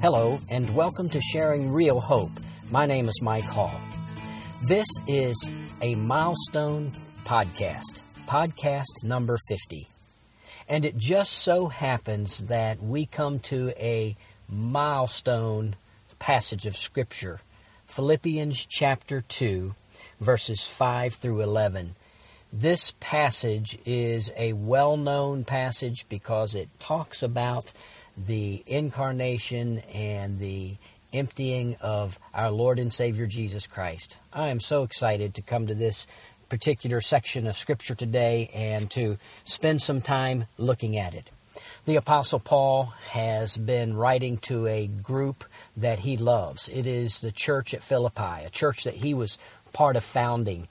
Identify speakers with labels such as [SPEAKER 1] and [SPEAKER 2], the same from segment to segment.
[SPEAKER 1] Hello, and welcome to Sharing Real Hope. My name is Mike Hall. This is a milestone podcast, podcast number 50. And it just so happens that we come to a milestone passage of Scripture, Philippians chapter 2, verses 5 through 11. This passage is a well known passage because it talks about the incarnation and the emptying of our Lord and Savior Jesus Christ. I am so excited to come to this particular section of Scripture today and to spend some time looking at it. The Apostle Paul has been writing to a group that he loves. It is the church at Philippi, a church that he was part of founding.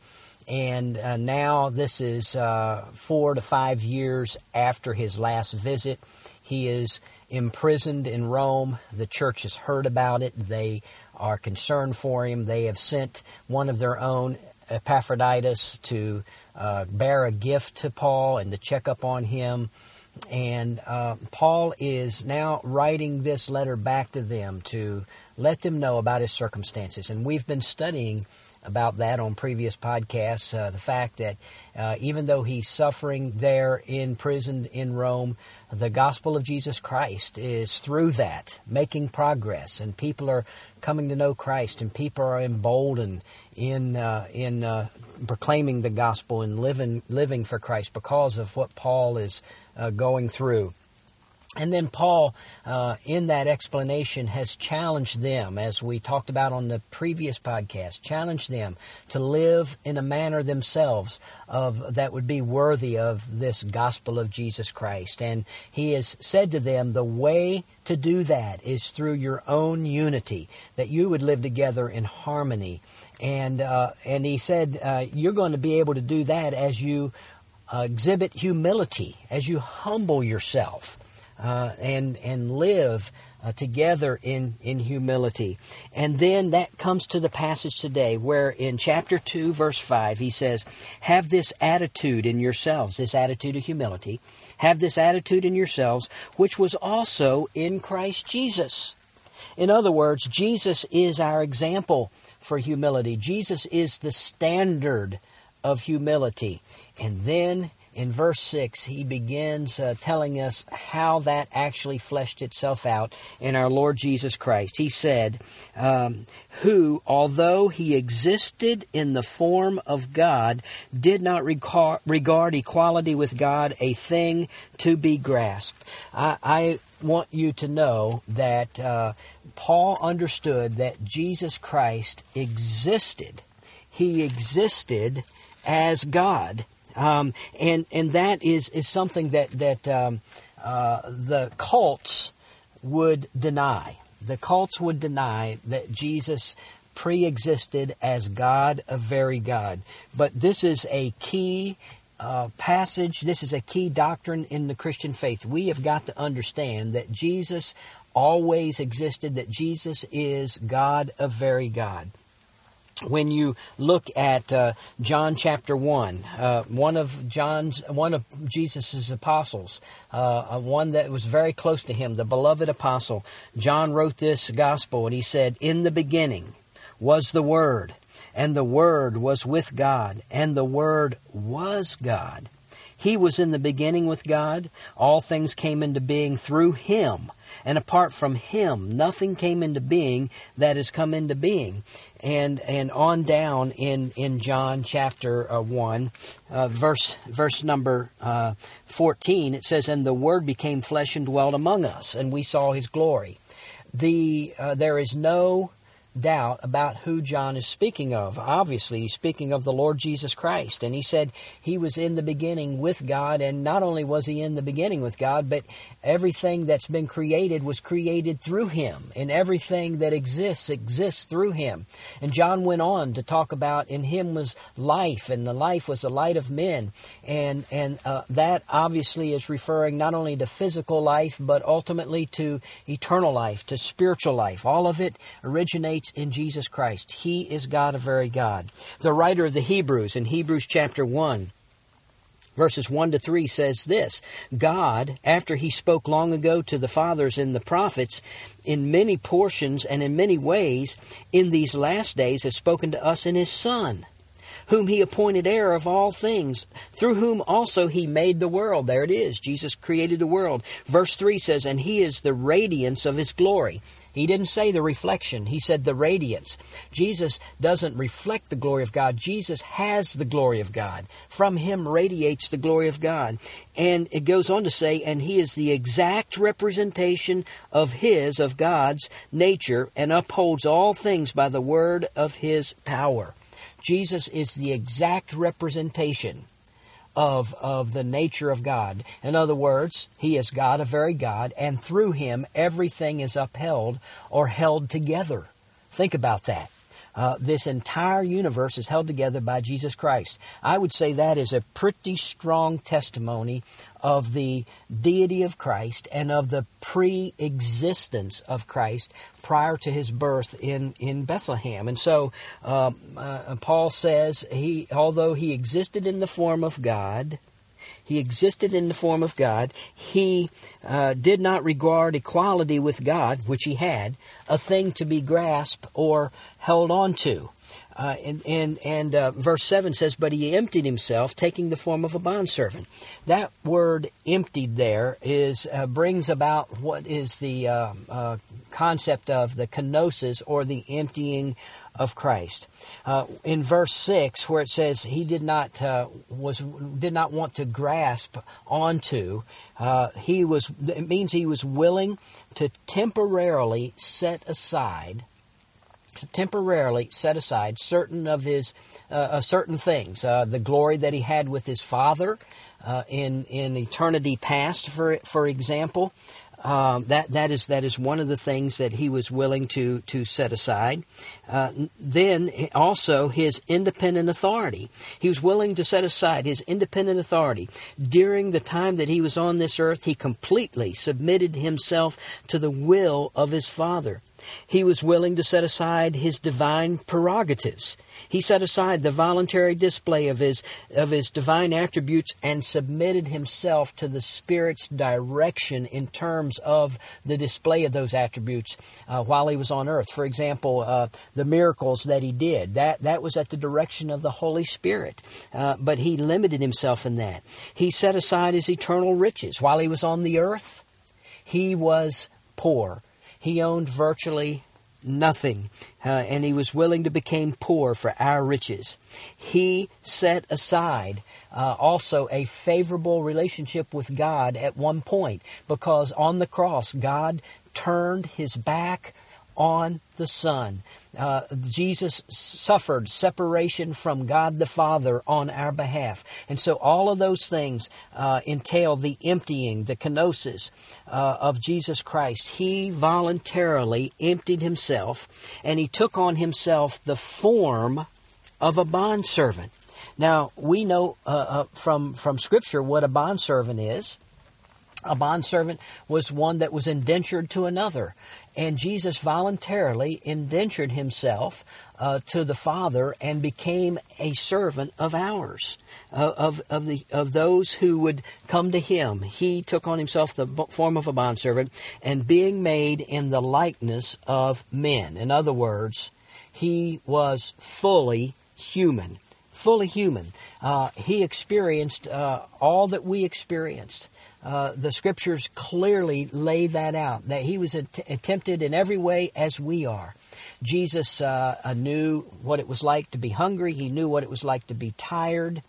[SPEAKER 1] And uh, now, this is uh, four to five years after his last visit. He is imprisoned in Rome. The church has heard about it. They are concerned for him. They have sent one of their own, Epaphroditus, to uh, bear a gift to Paul and to check up on him. And uh, Paul is now writing this letter back to them to let them know about his circumstances. And we've been studying about that on previous podcasts. Uh, the fact that uh, even though he's suffering there in prison in Rome, the gospel of Jesus Christ is through that making progress, and people are coming to know Christ, and people are emboldened in uh, in uh, proclaiming the gospel and living living for Christ because of what Paul is uh, going through. And then Paul, uh, in that explanation, has challenged them, as we talked about on the previous podcast, challenged them to live in a manner themselves of that would be worthy of this gospel of Jesus Christ. And he has said to them, the way to do that is through your own unity, that you would live together in harmony. And uh, and he said, uh, you're going to be able to do that as you uh, exhibit humility, as you humble yourself uh, and and live uh, together in in humility. And then that comes to the passage today, where in chapter two, verse five, he says, "Have this attitude in yourselves, this attitude of humility." Have this attitude in yourselves, which was also in Christ Jesus. In other words, Jesus is our example for humility. Jesus is the standard of humility. And then in verse 6, he begins uh, telling us how that actually fleshed itself out in our Lord Jesus Christ. He said, um, Who, although he existed in the form of God, did not regard equality with God a thing to be grasped. I, I want you to know that uh, Paul understood that Jesus Christ existed. He existed as God um, and and that is is something that that um, uh, the cults would deny. The cults would deny that Jesus pre-existed as God, a very God. But this is a key uh, passage. This is a key doctrine in the Christian faith. We have got to understand that Jesus always existed. That Jesus is God, a very God when you look at uh, John chapter one, uh, one of John's, one of Jesus's apostles, uh, one that was very close to him, the beloved apostle, John wrote this gospel, and he said, "In the beginning was the Word, and the Word was with God, and the Word was God. He was in the beginning with God. All things came into being through Him." And apart from him, nothing came into being that has come into being. And and on down in, in John chapter uh, 1, uh, verse, verse number uh, 14, it says, And the Word became flesh and dwelt among us, and we saw his glory. The, uh, there is no doubt about who John is speaking of. Obviously, he's speaking of the Lord Jesus Christ. And he said he was in the beginning with God. And not only was he in the beginning with God, but everything that's been created was created through him. And everything that exists exists through him. And John went on to talk about in him was life, and the life was the light of men. And, and uh, that obviously is referring not only to physical life, but ultimately to eternal life, to spiritual life. All of it originates in Jesus Christ. He is God, a very God. The writer of the Hebrews in Hebrews chapter 1 verses 1 to 3 says this God, after he spoke long ago to the fathers and the prophets in many portions and in many ways, in these last days has spoken to us in his Son whom he appointed heir of all things, through whom also he made the world. There it is. Jesus created the world. Verse 3 says, And he is the radiance of his glory. He didn't say the reflection, he said the radiance. Jesus doesn't reflect the glory of God, Jesus has the glory of God. From him radiates the glory of God. And it goes on to say, and he is the exact representation of his, of God's nature, and upholds all things by the word of his power. Jesus is the exact representation of, of the nature of God. In other words, He is God, a very God, and through Him everything is upheld or held together. Think about that. Uh, this entire universe is held together by Jesus Christ. I would say that is a pretty strong testimony of the deity of Christ and of the pre existence of Christ prior to his birth in, in Bethlehem. And so uh, uh, Paul says, he, although he existed in the form of God, he existed in the form of God. He uh, did not regard equality with God, which he had, a thing to be grasped or held on to. Uh, and and, and uh, verse 7 says, But he emptied himself, taking the form of a bondservant. That word emptied there is uh, brings about what is the uh, uh, concept of the kenosis or the emptying of Christ. Uh, in verse six, where it says he did not was did not want to grasp onto, he was. It means he was willing to temporarily set aside temporarily set aside certain of his uh, uh, certain things, uh, the glory that he had with his father uh, in in eternity past, for for example, um, that that is that is one of the things that he was willing to to set aside. Uh, then also his independent authority. He was willing to set aside his independent authority during the time that he was on this earth. He completely submitted himself to the will of his Father. He was willing to set aside his divine prerogatives. He set aside the voluntary display of his, of his divine attributes and submitted himself to the Spirit's direction in terms of the display of those attributes uh, while he was on earth. For example, uh, the miracles that he did, that, that was at the direction of the Holy Spirit. Uh, but he limited himself in that. He set aside his eternal riches. While he was on the earth, he was poor. He owned virtually nothing, uh, and he was willing to become poor for our riches. He set aside uh, also a favorable relationship with God at one point because on the cross, God turned his back on the Son. Uh, Jesus suffered separation from God the Father on our behalf. And so all of those things uh, entail the emptying, the kenosis uh, of Jesus Christ. He voluntarily emptied himself and he took on himself the form of a bondservant. Now, we know uh, uh, from, from Scripture what a bondservant is. A bondservant was one that was indentured to another. And Jesus voluntarily indentured himself uh, to the Father and became a servant of ours, uh, of, of, the, of those who would come to him. He took on himself the form of a bondservant and being made in the likeness of men. In other words, he was fully human. Fully human. Uh, he experienced uh, all that we experienced. Uh, the scriptures clearly lay that out, that he was att- tempted in every way as we are. Jesus uh, uh, knew what it was like to be hungry, he knew what it was like to be tired,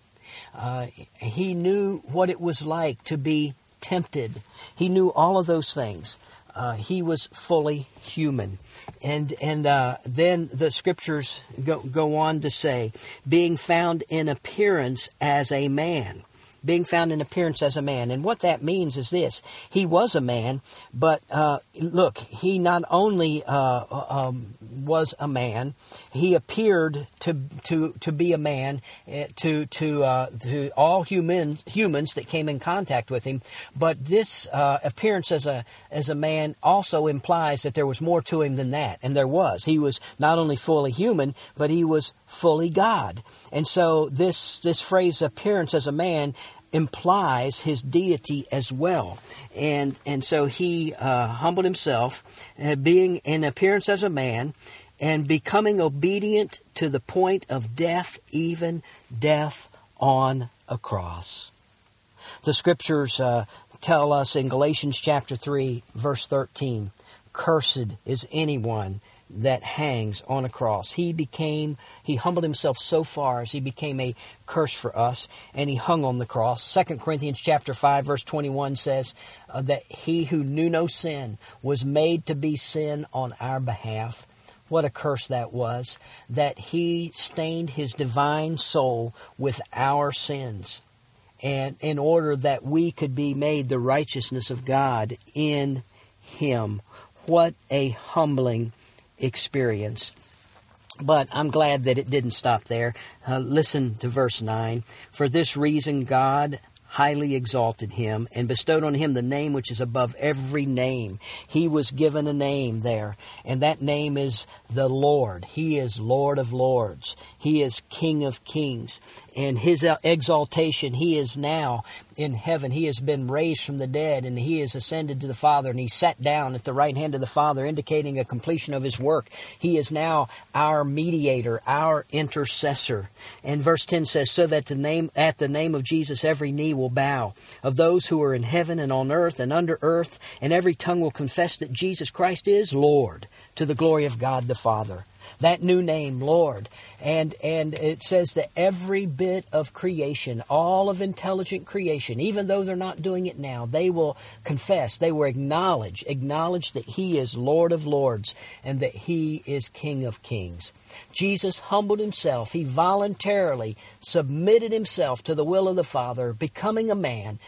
[SPEAKER 1] uh, he knew what it was like to be tempted. He knew all of those things. Uh, he was fully human. And, and then the scriptures go, go on to say, being found in appearance as a man being found in appearance as a man. And what that means is this He was a man, but uh, look, he not only uh, um, was a man, he appeared to, to, to be a man eh, to, to, uh, to all humans, humans that came in contact with him. But this uh, appearance as a, as a man also implies that there was more to him than that. And there was. He was not only fully human, but he was fully God. And so this, this phrase, appearance as a man, implies his deity as well. And, and so he uh, humbled himself, uh, being in appearance as a man, and becoming obedient to the point of death, even death on a cross. The scriptures uh, tell us in Galatians chapter 3, verse 13 Cursed is anyone that hangs on a cross. He became, he humbled himself so far as he became a curse for us, and he hung on the cross. 2 Corinthians chapter 5, verse 21 says uh, that he who knew no sin was made to be sin on our behalf. What a curse that was, that he stained his divine soul with our sins. And in order that we could be made the righteousness of God in him. What a humbling experience. But I'm glad that it didn't stop there. Uh, listen to verse 9. For this reason, God highly exalted him and bestowed on him the name which is above every name. He was given a name there, and that name is the Lord. He is Lord of Lords. He is King of Kings. And his exaltation, he is now in heaven. He has been raised from the dead and he has ascended to the Father and he sat down at the right hand of the Father, indicating a completion of his work. He is now our mediator, our intercessor. And verse 10 says, So that the name, at the name of Jesus every knee will bow, of those who are in heaven and on earth and under earth, and every tongue will confess that Jesus Christ is Lord to the glory of God the Father. That new name, Lord. And, and it says that every bit of creation, all of intelligent creation, even though they're not doing it now, they will confess, they will acknowledge, acknowledge that He is Lord of Lords and that He is King of Kings. Jesus humbled himself. He voluntarily submitted himself to the will of the Father, becoming a man,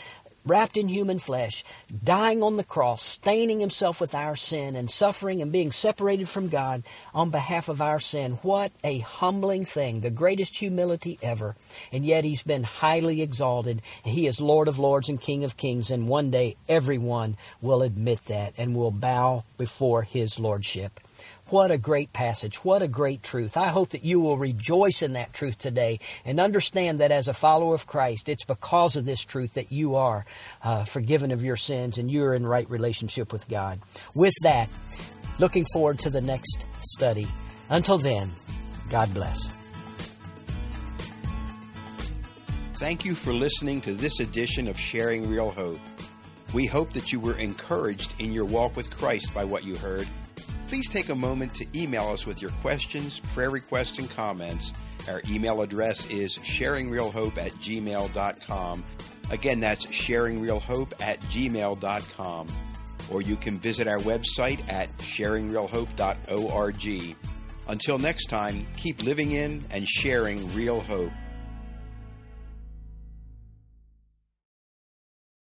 [SPEAKER 1] wrapped in human flesh, dying on the cross, staining himself with our sin, and suffering and being separated from God on behalf of our sin. What a humbling thing, the greatest humility ever. And yet he's been highly exalted. He is Lord of lords and King of kings, and one day everyone will admit that and will bow before his lordship. What a great passage. What a great truth. I hope that you will rejoice in that truth today and understand that as a follower of Christ, it's because of this truth that you are uh, forgiven of your sins and you're in right relationship with God. With that, looking forward to the next study. Until then, God bless.
[SPEAKER 2] Thank you for listening to this edition of Sharing Real Hope. We hope that you were encouraged in your walk with Christ by what you heard please take a moment to email us with your questions, prayer requests, and comments. Our email address is sharingrealhope at gmail.com. Again, that's sharingrealhope at gmail.com. Or you can visit our website at sharingrealhope.org. Until next time, keep living in and sharing real hope.